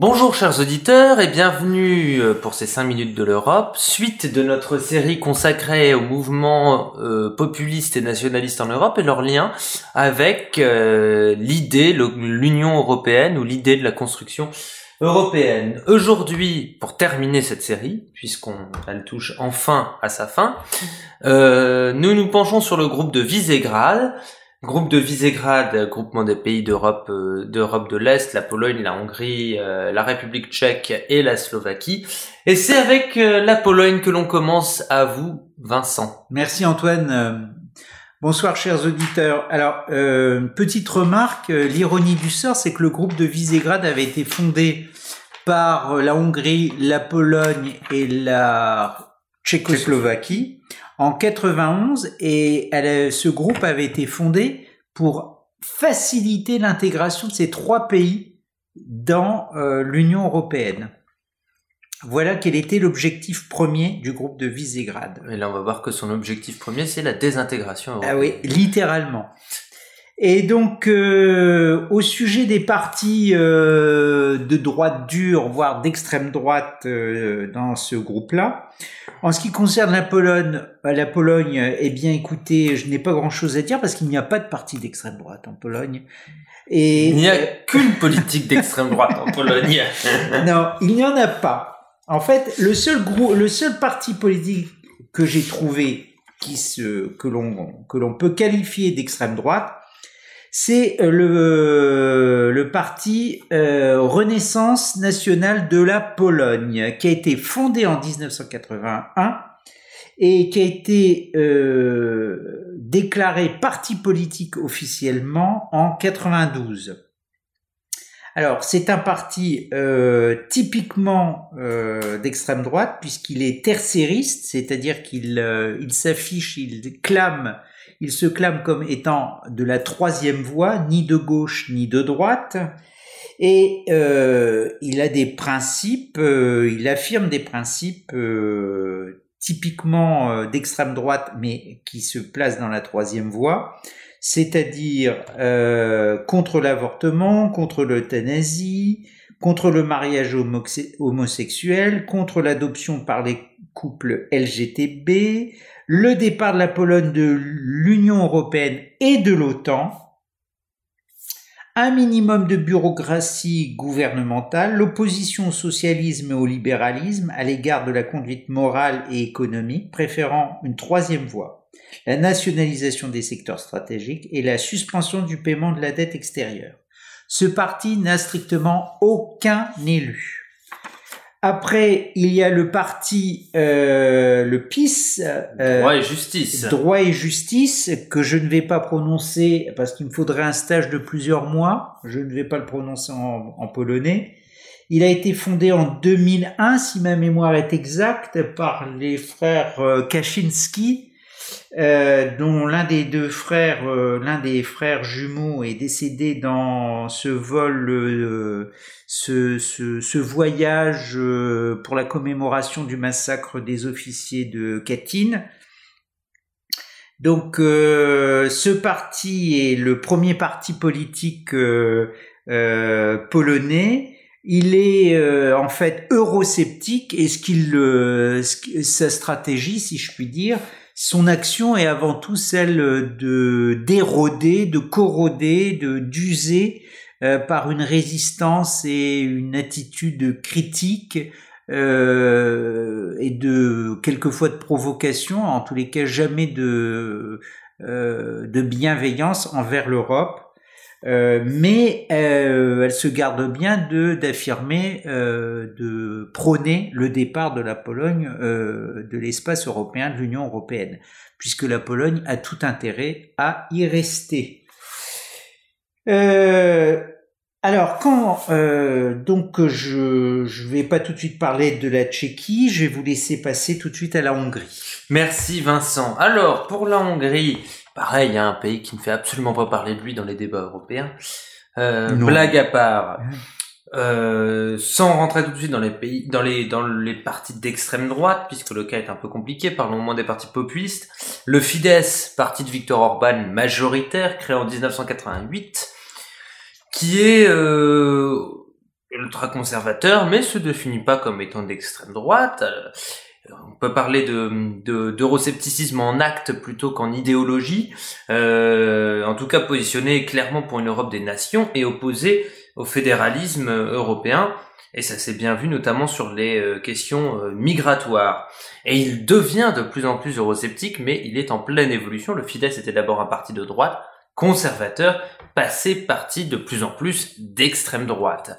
Bonjour chers auditeurs et bienvenue euh, pour ces 5 minutes de l'Europe, suite de notre série consacrée au mouvement euh, populiste et nationaliste en Europe et leur lien avec euh, l'idée, l'Union européenne ou l'idée de la construction européenne. Aujourd'hui, pour terminer cette série, puisqu'on elle touche enfin à sa fin, nous nous penchons sur le groupe de Visegrad, Groupe de Visegrad, groupement des pays d'Europe euh, d'Europe de l'Est, la Pologne, la Hongrie, euh, la République tchèque et la Slovaquie. Et c'est avec euh, la Pologne que l'on commence à vous, Vincent. Merci Antoine. Bonsoir chers auditeurs. Alors, petite remarque, l'ironie du sort, c'est que le groupe de Visegrad avait été fondé par la Hongrie, la Pologne et la Tchécoslovaquie en 91 et ce groupe avait été fondé pour faciliter l'intégration de ces trois pays dans euh, l'Union européenne. Voilà quel était l'objectif premier du groupe de Visegrad. Et là, on va voir que son objectif premier, c'est la désintégration européenne. Ah oui, littéralement. Et donc, euh, au sujet des partis euh, de droite dure, voire d'extrême droite euh, dans ce groupe-là, en ce qui concerne la Pologne, la Pologne, eh bien, écoutez, je n'ai pas grand-chose à dire parce qu'il n'y a pas de parti d'extrême droite en Pologne. Et il n'y a qu'une politique d'extrême droite en Pologne. non, il n'y en a pas. En fait, le seul groupe, le seul parti politique que j'ai trouvé qui se que l'on que l'on peut qualifier d'extrême droite, c'est euh, le, euh, le parti euh, Renaissance nationale de la Pologne, qui a été fondé en 1981 et qui a été déclaré parti politique officiellement en 92. Alors, c'est un parti typiquement d'extrême droite puisqu'il est tercériste, c'est-à-dire qu'il il s'affiche, il clame il se clame comme étant de la troisième voie, ni de gauche ni de droite, et euh, il a des principes, euh, il affirme des principes euh, typiquement d'extrême droite, mais qui se placent dans la troisième voie, c'est-à-dire contre l'avortement, contre l'euthanasie, contre le mariage homosexuel, contre l'adoption par les couples LGTB, le départ de la Pologne de l'Union européenne et de l'OTAN, un minimum de bureaucratie gouvernementale, l'opposition au socialisme et au libéralisme à l'égard de la conduite morale et économique, préférant une troisième voie, la nationalisation des secteurs stratégiques et la suspension du paiement de la dette extérieure. Ce parti n'a strictement aucun élu. Après, il y a le parti, euh, le PIS. Euh, droit et justice. Droit et justice, que je ne vais pas prononcer parce qu'il me faudrait un stage de plusieurs mois. Je ne vais pas le prononcer en, polonais. Il a été fondé en 2001, si ma mémoire est exacte, par les frères euh, Kaczynski, euh, dont l'un des deux frères, euh, l'un des frères jumeaux est décédé dans ce vol, euh, ce, ce, voyage pour la commémoration du massacre des officiers de Katyn. Donc ce parti est le premier parti politique polonais. Il est en fait eurosceptique et ce qu'il, sa stratégie, si je puis dire, son action est avant tout celle de d'éroder, de corroder, de d'user euh, par une résistance et une attitude critique euh, et de quelquefois de provocation, en tous les cas jamais euh, de bienveillance envers l'Europe. Euh, mais euh, elle se garde bien de d'affirmer, euh, de prôner le départ de la Pologne de l'espace européen, de l'Union européenne, puisque la Pologne a tout intérêt à y rester. alors quand donc je je vais pas tout de suite parler de la Tchéquie, je vais vous laisser passer tout de suite à la Hongrie. Merci Vincent. Alors pour la Hongrie, pareil, il y a un pays qui ne fait absolument pas parler de lui dans les débats européens. Euh, blague à part, euh, sans rentrer tout de suite dans les pays, dans les dans les partis d'extrême droite, puisque le cas est un peu compliqué. Parlons au moins des partis populistes. Le Fidesz, parti de Viktor Orban majoritaire, créé en 1988, qui est euh, ultra-conservateur, mais se définit pas comme étant d'extrême droite. On peut parler de d'euroscepticisme en acte plutôt qu'en idéologie. en tout cas, positionné clairement pour une Europe des nations et opposé au fédéralisme européen et ça s'est bien vu notamment sur les euh, questions euh, migratoires. Et il devient de plus en plus eurosceptique, mais il est en pleine évolution. Le Fidesz était d'abord un parti de droite, conservateur, passé parti de plus en plus d'extrême droite.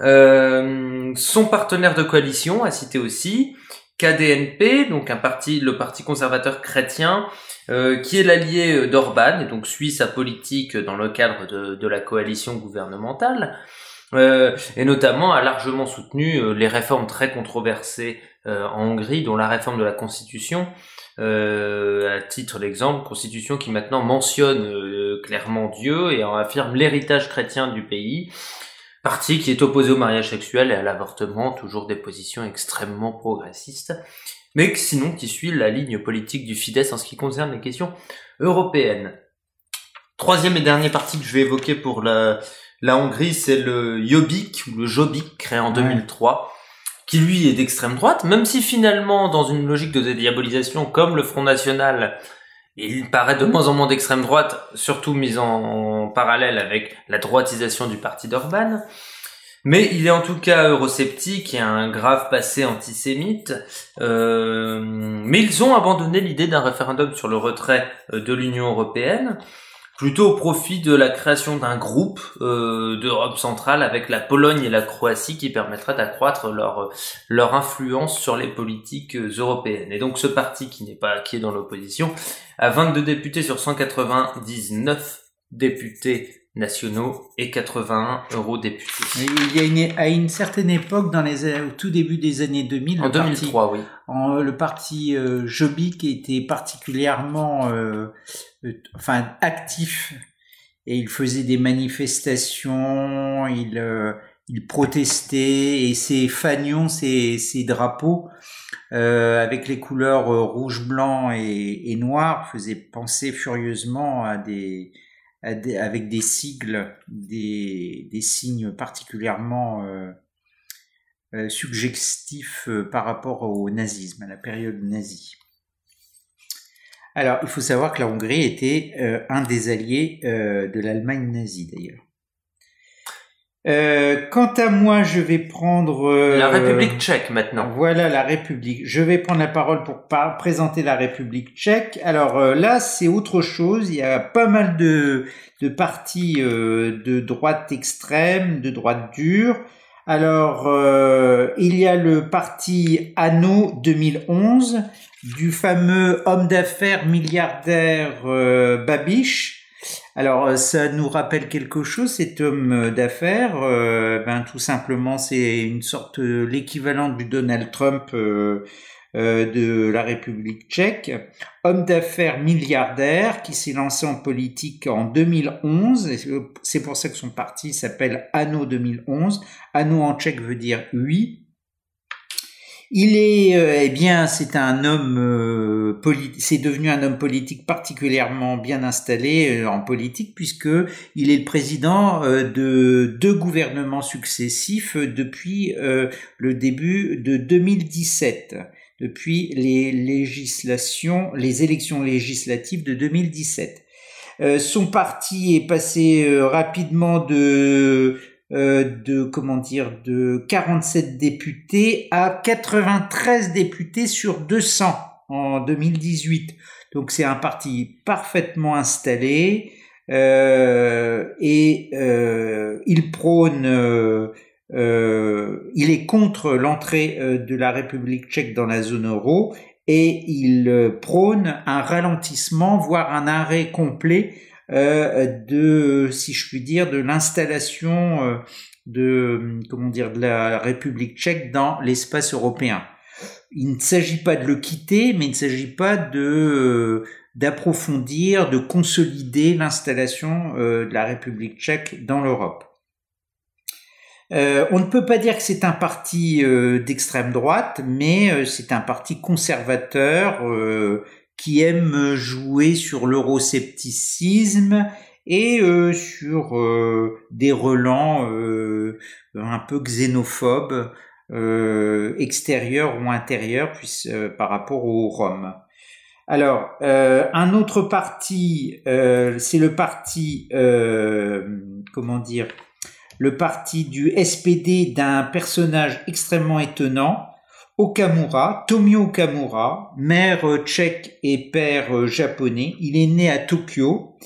Euh, son partenaire de coalition a cité aussi KDNP, donc un parti, le parti conservateur chrétien, qui est l'allié d'Orban et donc suit sa politique dans le cadre de, la coalition gouvernementale. Euh, et notamment a largement soutenu euh, les réformes très controversées euh, en Hongrie, dont la réforme de la Constitution. à titre d'exemple, Constitution qui maintenant mentionne clairement Dieu et en affirme l'héritage chrétien du pays. Parti qui est opposé au mariage sexuel et à l'avortement, toujours des positions extrêmement progressistes, mais sinon qui suit la ligne politique du Fidesz en ce qui concerne les questions européennes. Troisième et dernier parti que je vais évoquer pour la, la Hongrie, c'est le Jobbik ou le Jobbik créé en 2003 qui lui est d'extrême droite, même si finalement, dans une logique de dédiabolisation comme le Front National, il paraît de moins en moins d'extrême droite, surtout mis en, parallèle avec la droitisation du parti d'Orban. Mais il est en tout cas eurosceptique et a un grave passé antisémite. Euh, mais ils ont abandonné l'idée d'un référendum sur le retrait euh, de l'Union européenne plutôt au profit de la création d'un groupe euh, d'Europe centrale avec la Pologne et la Croatie qui permettrait d'accroître leur leur influence sur les politiques européennes. Et donc ce parti qui n'est pas qui est dans l'opposition a 22 députés sur 199 députés nationaux et 81 eurodéputés. Il y a une, à une certaine époque, dans les, au tout début des années 2000, en le 2003, parti, oui. En, le parti euh, Jobbik était particulièrement, euh, euh, enfin, actif et il faisait des manifestations, il, euh, il protestait et ses fanions, ses, ses drapeaux euh, avec les couleurs rouge, blanc et, et noir faisaient penser furieusement à des avec des sigles, des, des signes particulièrement euh, euh suggestifs euh, par rapport au nazisme, à la période nazie. Alors, il faut savoir que la Hongrie était euh, un des alliés de l'Allemagne nazie d'ailleurs. Euh, quant à moi, je vais prendre euh, la République tchèque maintenant. Voilà la République. Je vais prendre la parole pour présenter la République tchèque. Alors euh, là, c'est autre chose. Il y a pas mal de, de partis de droite extrême, de droite dure. Alors, il y a le parti ANO 2011 du fameux homme d'affaires milliardaire Babiche alors, euh, ça nous rappelle quelque chose, cet homme euh, d'affaires. Euh, ben, tout simplement, c'est une sorte l'équivalent du Donald Trump de la République tchèque. Homme d'affaires milliardaire qui s'est lancé en politique en 2011. C'est pour ça que son parti s'appelle Anno 2011. Anno en tchèque veut dire oui. Il est, euh, eh bien, c'est un homme euh, c'est devenu un homme politique particulièrement bien installé euh, en politique puisque il est le président de deux gouvernements successifs depuis le début de 2017, depuis les législations, les élections législatives de 2017. son parti est passé rapidement de euh, de comment dire de 47 députés à 93 députés sur 200 en 2018. Donc c'est un parti parfaitement installé euh, et euh, il prône il est contre l'entrée de la République tchèque dans la zone euro et il prône un ralentissement, voire un arrêt complet euh, de, si je puis dire, de l'installation euh, de, comment dire, de la République tchèque dans l'espace européen. Il ne s'agit pas de le quitter, mais il ne s'agit pas de euh, d'approfondir, de consolider l'installation de la République tchèque dans l'Europe. on ne peut pas dire que c'est un parti d'extrême droite, mais c'est un parti conservateur qui aime jouer sur l'euroscepticisme et sur des relents un peu xénophobes, extérieurs ou intérieurs, puis, par rapport aux Roms. Alors, un autre parti, c'est le parti, comment dire, le parti du SPD d'un personnage extrêmement étonnant, Okamura, Tomio Okamura, mère tchèque et père japonais. Il est né à Tokyo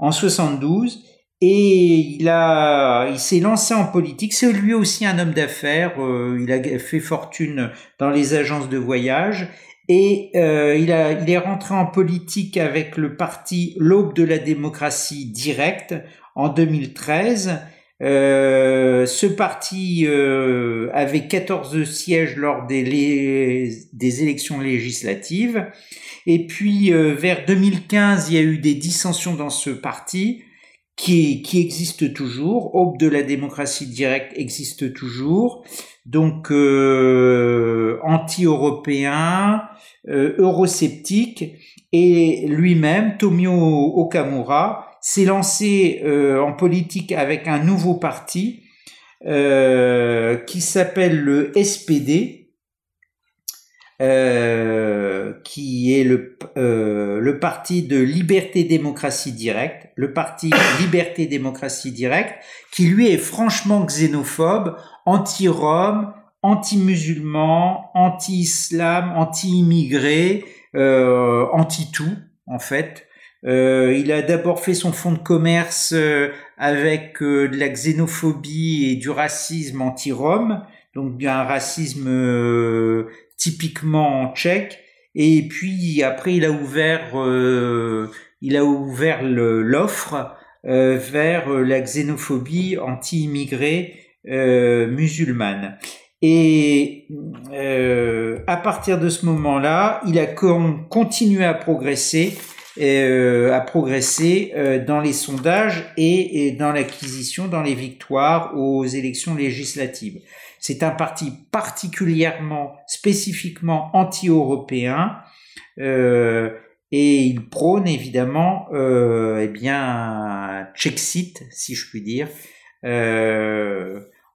en 72 et il a, il s'est lancé en politique. C'est lui aussi un homme d'affaires. Euh, il a fait fortune dans les agences de voyage et euh, il, il est rentré en politique avec le parti L'Aube de la démocratie directe en 2013 euh, ce parti euh, avait 14 sièges lors des, des élections législatives. Et puis euh, vers 2015, il y a eu des dissensions dans ce parti qui, qui toujours. Aube de la démocratie directe existe toujours. Donc anti-européen, eurosceptique. Et lui-même, Tomio Okamura, s'est lancé euh, en politique avec un nouveau parti euh, qui s'appelle le SPD, euh, qui est le, le parti de Liberté Démocratie Directe, le parti Liberté Démocratie Directe, qui lui est franchement xénophobe, anti-Rome, anti-musulman, anti-islam, anti-immigré, anti-tout en fait. Euh, il a d'abord fait son fonds de commerce euh, avec euh, de la xénophobie et du racisme anti-rome, donc un racisme typiquement tchèque. Et puis après, il a ouvert, il a ouvert l'offre vers la xénophobie anti-immigrée musulmane. Et à partir de ce moment-là, il a continué à progresser euh, a progressé euh, dans les sondages et, dans l'acquisition, dans les victoires aux élections législatives. C'est un parti particulièrement, spécifiquement anti-européen euh, et il prône évidemment eh bien Czechsit, si je puis dire,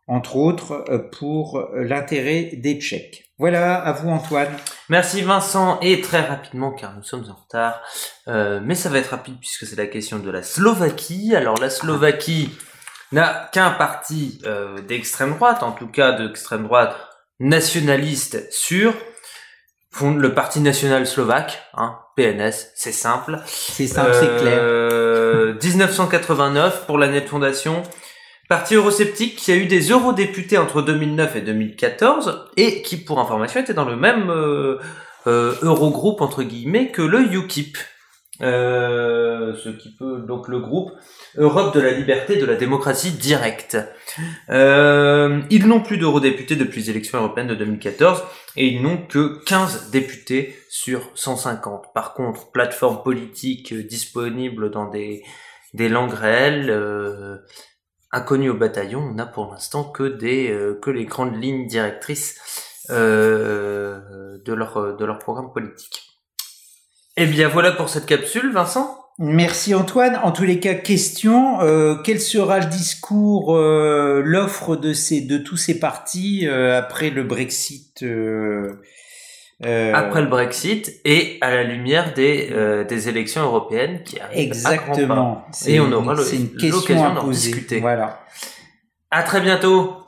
entre autres pour l'intérêt des Tchèques. Voilà, à vous Antoine. Merci Vincent, et très rapidement car nous sommes en retard, euh, mais ça va être rapide puisque c'est la question de la Slovaquie. Alors la Slovaquie n'a qu'un parti euh, d'extrême droite, en tout cas d'extrême droite nationaliste sûr, le Parti national slovaque, hein, PNS, c'est simple. C'est simple, c'est clair. 1989 euh, pour l'année de fondation. Parti eurosceptique qui a eu des eurodéputés entre 2009 et 2014 et qui, pour information, était dans le même euh, euh, Eurogroupe entre guillemets que le UKIP. Euh, ce qui peut donc le groupe Europe de la liberté de la démocratie directe. Euh, ils n'ont plus d'eurodéputés depuis les élections européennes de 2014 et ils n'ont que 15 députés sur 150. Par contre, plateforme politique disponible dans des des langues réelles, euh, Inconnu au bataillon, on n'a pour l'instant que des euh, que les grandes lignes directrices euh, de leur de leur programme politique. Eh bien voilà pour cette capsule, Vincent. Merci Antoine. En tous les cas, question euh, quel sera le discours, l'offre de ces de tous ces partis après le Brexit euh, Après le Brexit et à la lumière des, euh, des élections européennes qui arrivent Exactement. À Et on aura l'occasion d'en discuter. Voilà. À très bientôt.